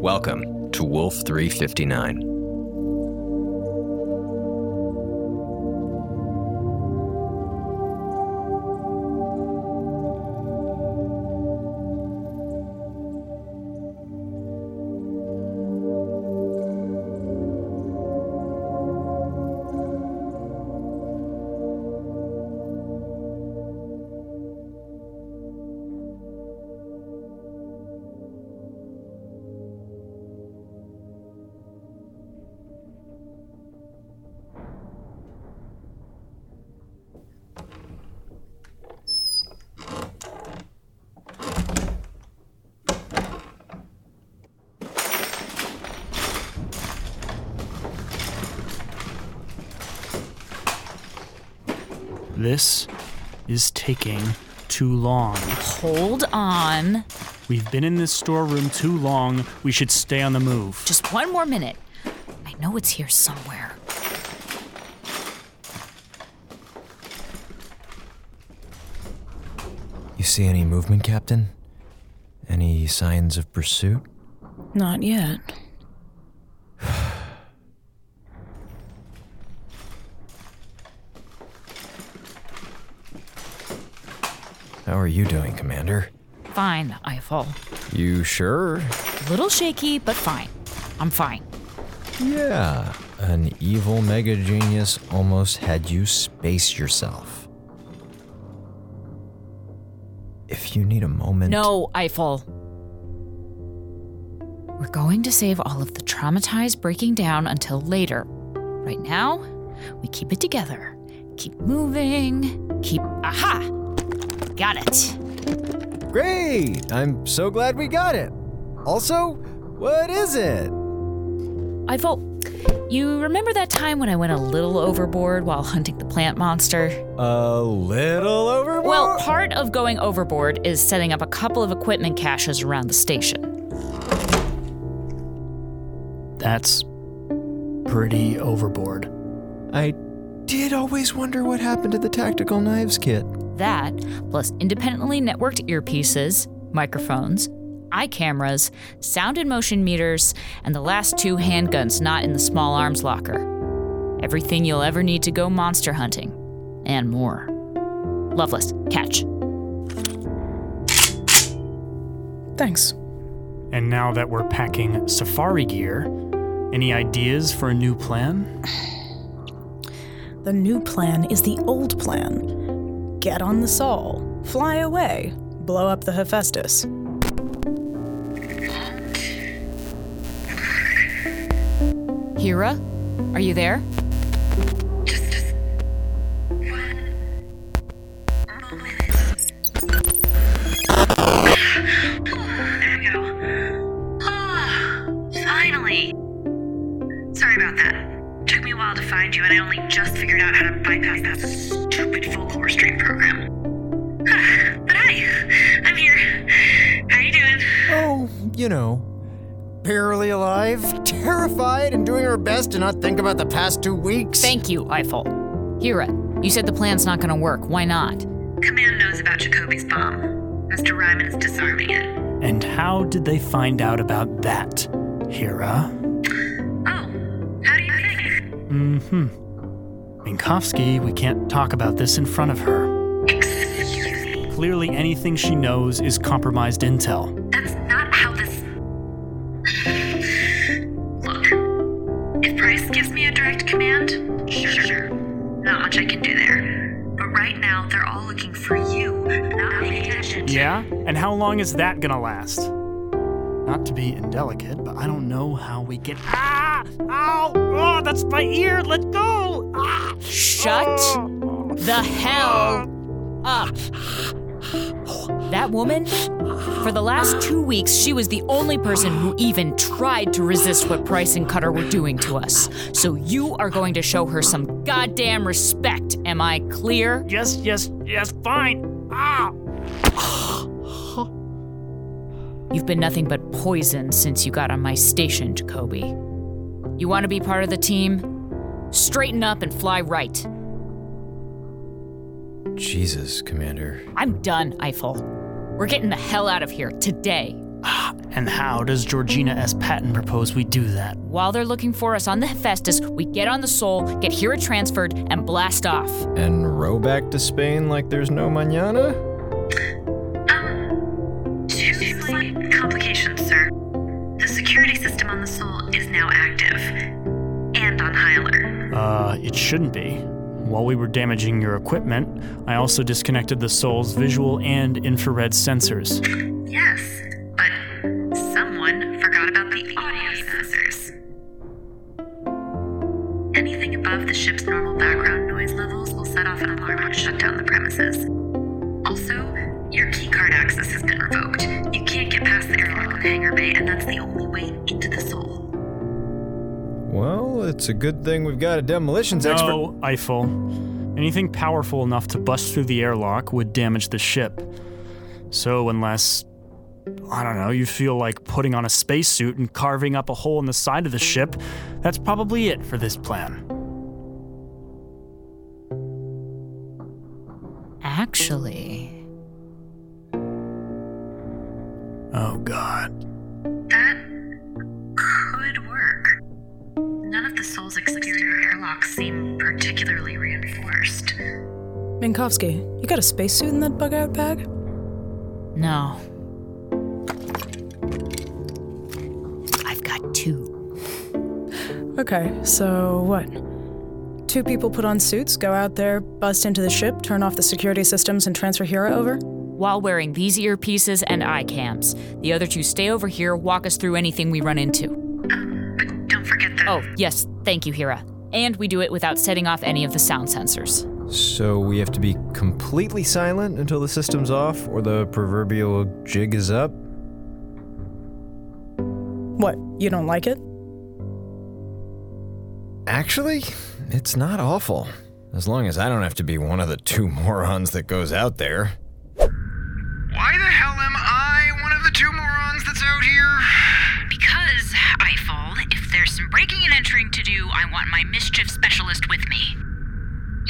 Welcome to Wolf 359. This is taking too long. Hold on. We've been in this storeroom too long. We should stay on the move. Just one more minute. I know it's here somewhere. You see any movement, Captain? Any signs of pursuit? Not yet. How are you doing, Commander? Fine, Eiffel. You sure? A little shaky, but fine. I'm fine. Yeah. An evil mega genius almost had you space yourself. If you need a moment. No, Eiffel. We're going to save all of the traumatized breaking down until later. Right now, we keep it together. Keep moving. Keep. Aha! Got it. Great! I'm so glad we got it. Also, what is it? Eiffel, you remember that time when I went a little overboard while hunting the plant monster? A little overboard? Well, part of going overboard is setting up a couple of equipment caches around the station. That's pretty overboard. I did always wonder what happened to the tactical knives kit. That, plus independently networked earpieces, microphones, eye cameras, sound and motion meters, and the last two handguns not in the small arms locker. Everything you'll ever need to go monster hunting. And more. Lovelace, catch. Thanks. And now that we're packing safari gear, any ideas for a new plan? The new plan is the old plan. Get on the Sol, fly away, blow up the Hephaestus. Hera, are you there? There to find you, and I only just figured out how to bypass that stupid vocal restraint program. but hi, I'm here. How you doing? Oh, you know, barely alive, terrified, and doing our best to not think about the past two weeks. Thank you, Eiffel. Hera, you said the plan's not gonna work. Why not? Command knows about Jacobi's bomb. Mr. Ryman is disarming it. And how did they find out about that, Hera? Mm-hmm. Minkowski, we can't talk about this in front of her. Clearly, anything she knows is compromised intel. That's not how this. Look, if Pryce gives me a direct command, sure, sure. not much I can do there. But right now, they're all looking for you, not paying attention. Yeah? And how long is that gonna last? Not to be indelicate, I don't know how we get. Ah! Ow! Oh, that's my ear! Let go! Ah! Shut the hell up. That woman, for the last two weeks, she was the only person who even tried to resist what Pryce and Cutter were doing to us. So you are going to show her some goddamn respect. Am I clear? Yes, yes, yes, fine. Ah! You've been nothing but poison since you got on my station, Jacobi. You want to be part of the team? Straighten up and fly right. Jesus, Commander. I'm done, Eiffel. We're getting the hell out of here today. And how does Georgina S. Patton propose we do that? While they're looking for us on the Hephaestus, we get on the Sol, get Hera transferred, and blast off. And row back to Spain like there's no mañana? Is now active, and on high alert. Uh, it shouldn't be. While we were damaging your equipment, I also disconnected the Sol's visual and infrared sensors. Yes, but someone forgot about the audio sensors. Anything above the ship's normal background noise levels will set off an alarm and shut down the premises. Also, your keycard access has been revoked. You can't get past the airlock in the hangar bay, and that's the only way into the Sol. Well, it's a good thing we've got a demolitions expert. No, Eiffel. Anything powerful enough to bust through the airlock would damage the ship. So, unless, I don't know, you feel like putting on a spacesuit and carving up a hole in the side of the ship, that's probably it for this plan. Actually, Oh, God. Sol's exterior airlocks seem particularly reinforced. Minkowski, you got a spacesuit in that bug out bag? no. I've got two. Okay, so what? Two people put on suits, go out there, bust into the ship, turn off the security systems, and transfer Hera over? While wearing these earpieces and eye cams, the other two stay over here, walk us through anything we run into. Oh, yes, thank you, Hera. And we do it without setting off any of the sound sensors. So we have to be completely silent until the system's off or the proverbial jig is up? What, you don't like it? Actually, it's not awful. As long as I don't have to be one of the two morons that goes out there. Why the hell am some breaking and entering to do, I want my mischief specialist with me.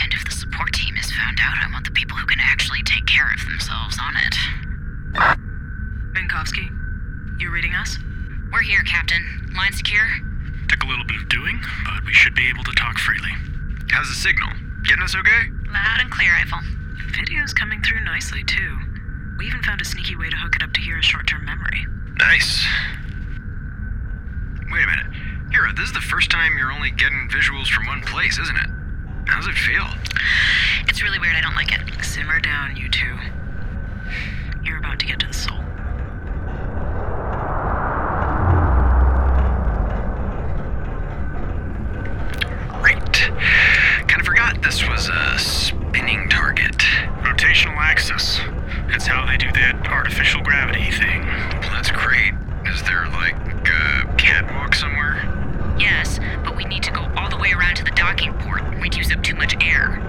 And if the support team is found out, I want the people who can actually take care of themselves on it. Minkowski, you reading us? We're here, Captain. Line secure? Took a little bit of doing, but we should be able to talk freely. How's the signal? Getting us okay? Loud and clear, Eiffel. Video's coming through nicely, too. We even found a sneaky way to hook it up to Hera's short term memory. Nice. Wait a minute. Hera, this is the first time you're only getting visuals from one place, isn't it? How does it feel? It's really weird, I don't like it. Simmer down, you two. You're about to get to the Sol. Great. Kinda forgot this was a spinning target. Rotational axis. That's how they do that artificial gravity much air.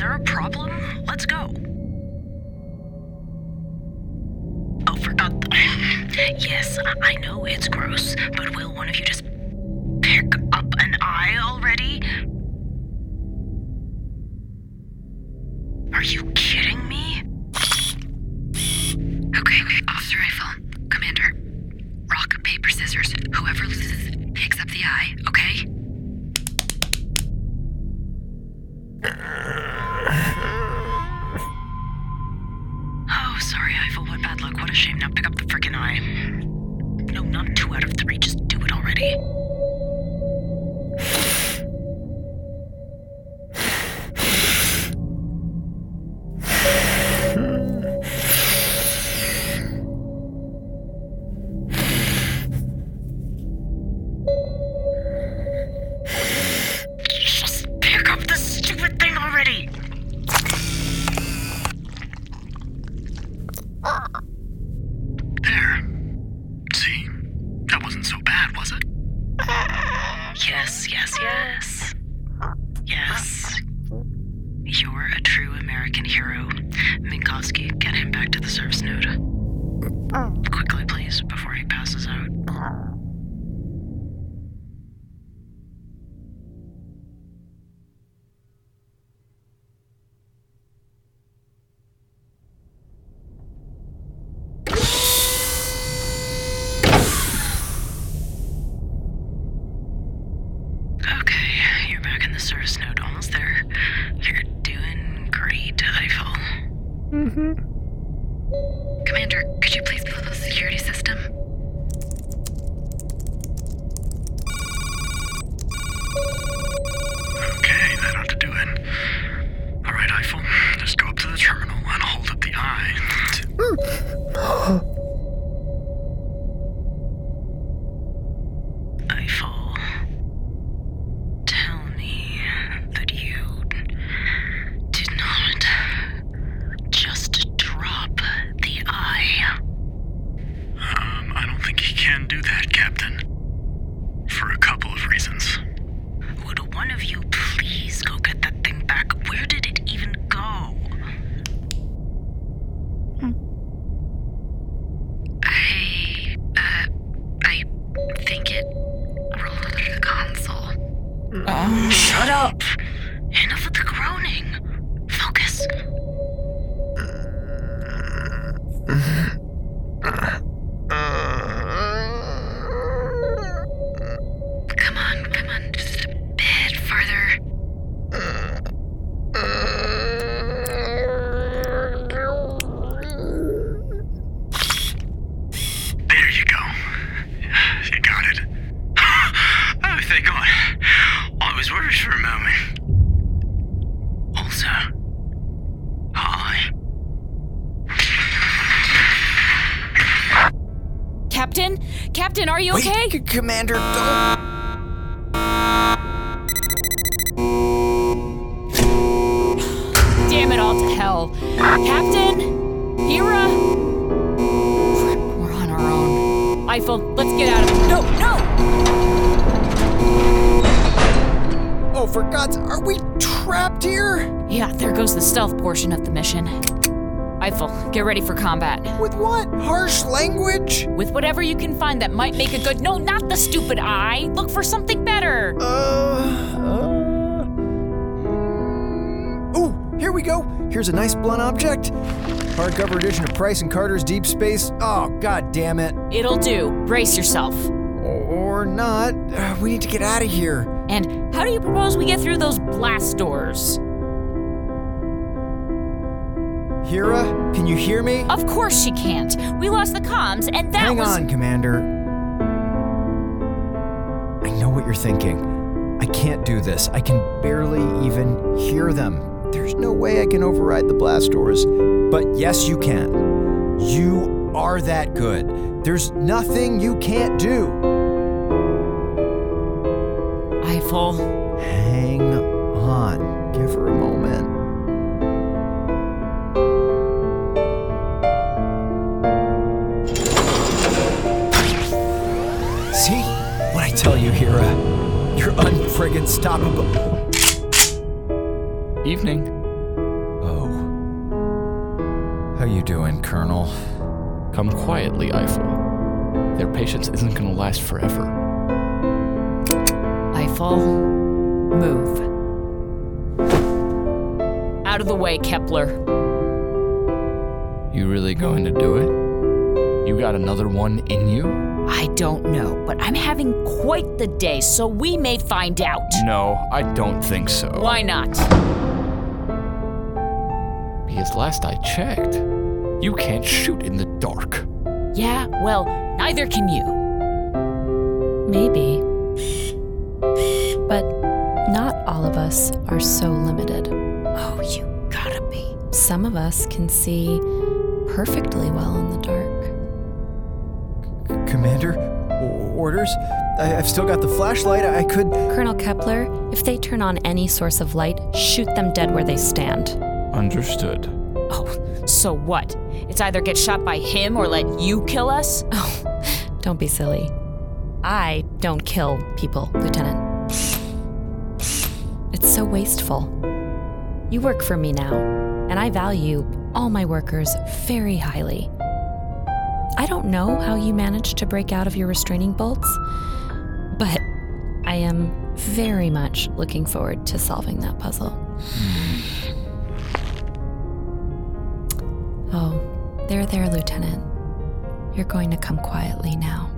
there a problem? Let's go. Oh, forgot. yes, I know it's gross, but will one of you just Yes, yes, yes. Yes. You're a true American hero. Minkowski, get him back to the service node. Oh. Quickly, please, before. Hell. Captain? Hera? Crap, we're on our own. Eiffel, let's get out of here. No, no! Oh, for God's, are we trapped here? Yeah, there goes the stealth portion of the mission. Eiffel, get ready for combat. With what? Harsh language? With whatever you can find that might make a good. No, not the stupid eye. Look for something better. Uh, uh. Ooh, here we go. Here's a nice blunt object. Hardcover edition of Pryce and Cutter's Deep Space. Oh, god damn it. It'll do. Brace yourself. Or not. Uh, we need to get out of here. And how do you propose we get through those blast doors? Hera, can you hear me? Of course she can't. We lost the comms, and that Hang was. on, Commander. I know what you're thinking. I can't do this. I can barely even hear them. There's no way I can override the blast doors. But yes, you can. You are that good. There's nothing you can't do. Eiffel. Hang on. Give her a moment. See? What I tell you, Hera. You're unfriggin' stoppable. Evening. Oh. How you doing, Colonel? Come quietly, Eiffel. Their patience isn't gonna last forever. Eiffel. Move. Out of the way, Kepler. You really going to do it? You got another one in you? I don't know, but I'm having quite the day, so we may find out. No, I don't think so. Why not? Because last I checked, you can't shoot in the dark. Yeah, well, neither can you. Maybe. But not all of us are so limited. Oh, you gotta be. Some of us can see perfectly well o- orders? I- I've still got the flashlight. I could. Colonel Kepler, if they turn on any source of light, shoot them dead where they stand. Understood. Oh, so what? It's either get shot by him or let you kill us? Oh, don't be silly. I don't kill people, Lieutenant. It's so wasteful. You work for me now, and I value all my workers very highly. I don't know how you managed to break out of your restraining bolts, but I am very much looking forward to solving that puzzle. Oh, there, there, Lieutenant. You're going to come quietly now.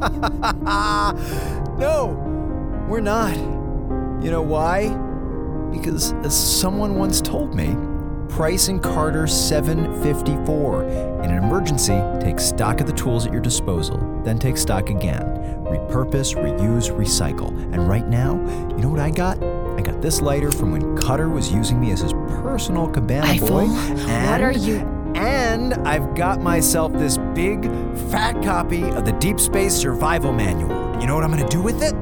no, we're not. You know why? Because as someone once told me, Pryce and Cutter 754. In an emergency, take stock of the tools at your disposal, then take stock again. Repurpose, reuse, recycle. And right now, you know what I got? I got this lighter from when Cutter was using me as his personal cabana Eiffel, boy. what and- are you- And I've got myself this big, fat copy of the Deep Space Survival Manual. You know what I'm gonna do with it?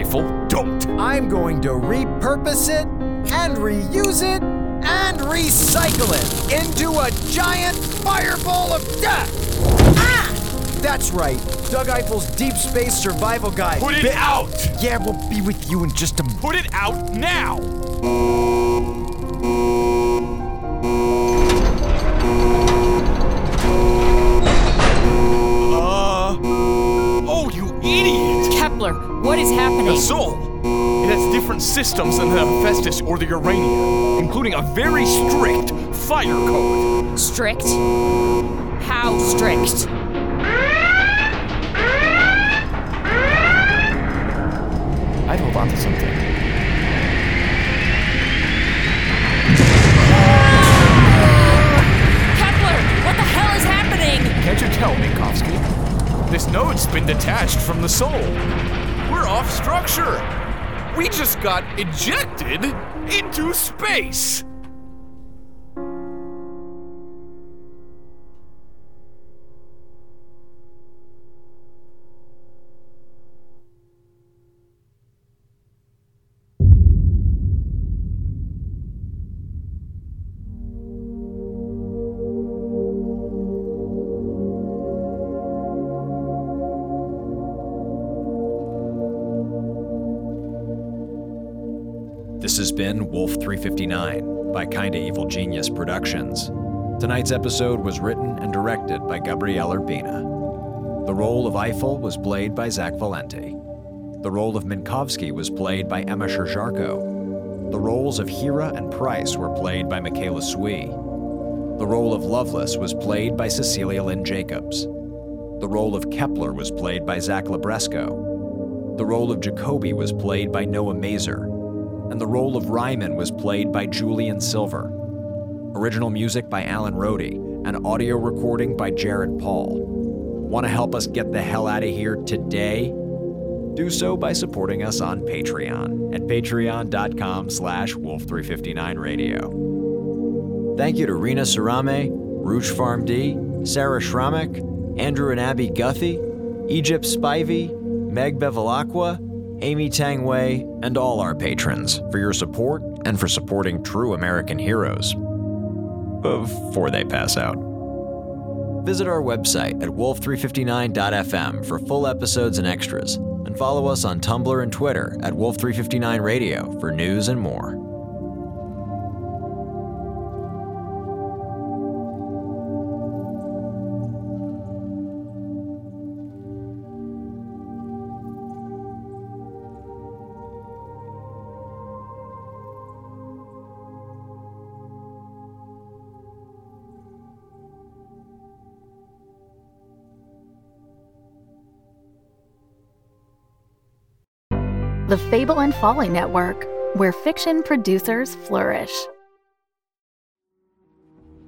Eiffel, don't! I'm going to repurpose it and reuse it and recycle it into a giant fireball of death! Ah! That's right, Doug Eiffel's Deep Space Survival Guide. Put it Bi- out! Yeah, we'll be with you in just a m- Put it out now! Uh. Oh, you idiot! Kepler, what is happening? The Sol! It has different systems than the Hephaestus or the Urania, including a very strict fire code. Strict? How strict? I'd hold on to something. Been detached from the Sol. We're off structure. We just got ejected into space! 359 by Kinda Evil Genius Productions. Tonight's episode was written and directed by Gabriel Urbina. The role of Eiffel was played by Zach Valenti. The role of Minkowski was played by Emma Sherr-Ziarko. The roles of Hera and Pryce were played by Michaela Swee. The role of Lovelace was played by Cecilia Lynn Jacobs. The role of Kepler was played by Zach Libresco. The role of Jacobi was played by Noah Masur and the role of Ryman was played by Julian Silver. Original music by Alan Rohde, and audio recording by Jared Paul. Want to help us get the hell out of here today? Do so by supporting us on Patreon at patreon.com slash wolf359radio. Thank you to Rena Sarame, Rouge Farm D, Sarah Schramek, Andrew and Abby Guthie, Egypt Spivey, Meg Bevilacqua, Amy Tang Wei, and all our patrons for your support and for supporting true American heroes before they pass out. Visit our website at wolf359.fm for full episodes and extras, and follow us on Tumblr and Twitter at wolf359radio for news and more. The Fable and Folly Network, where fiction producers flourish.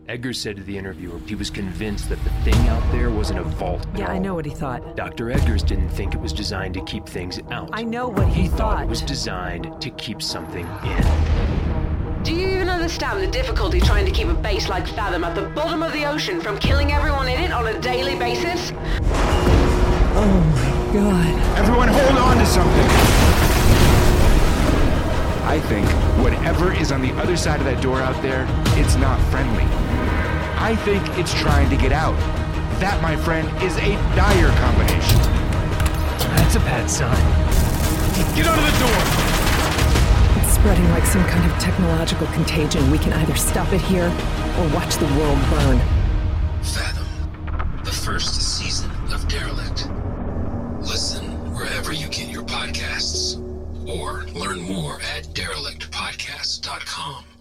Edgar said to the interviewer he was convinced that the thing out there wasn't a vault. at Yeah, I know what he thought. Dr. Edgars didn't think it was designed to keep things out. I know what he, He thought thought. it was designed to keep something in. Do you even understand the difficulty trying to keep a base like Fathom at the bottom of the ocean from killing everyone in it on a daily basis? Oh my god. Everyone hold on to something. I think whatever is on the other side of that door out there, it's not friendly. I think it's trying to get out. That, my friend, is a dire combination. That's a bad sign. Get under the door! It's spreading like some kind of technological contagion. We can either stop it here or watch the world burn. Fathom, the first season of Derelict. Listen wherever you get your podcasts, or learn more at derelictpodcast.com.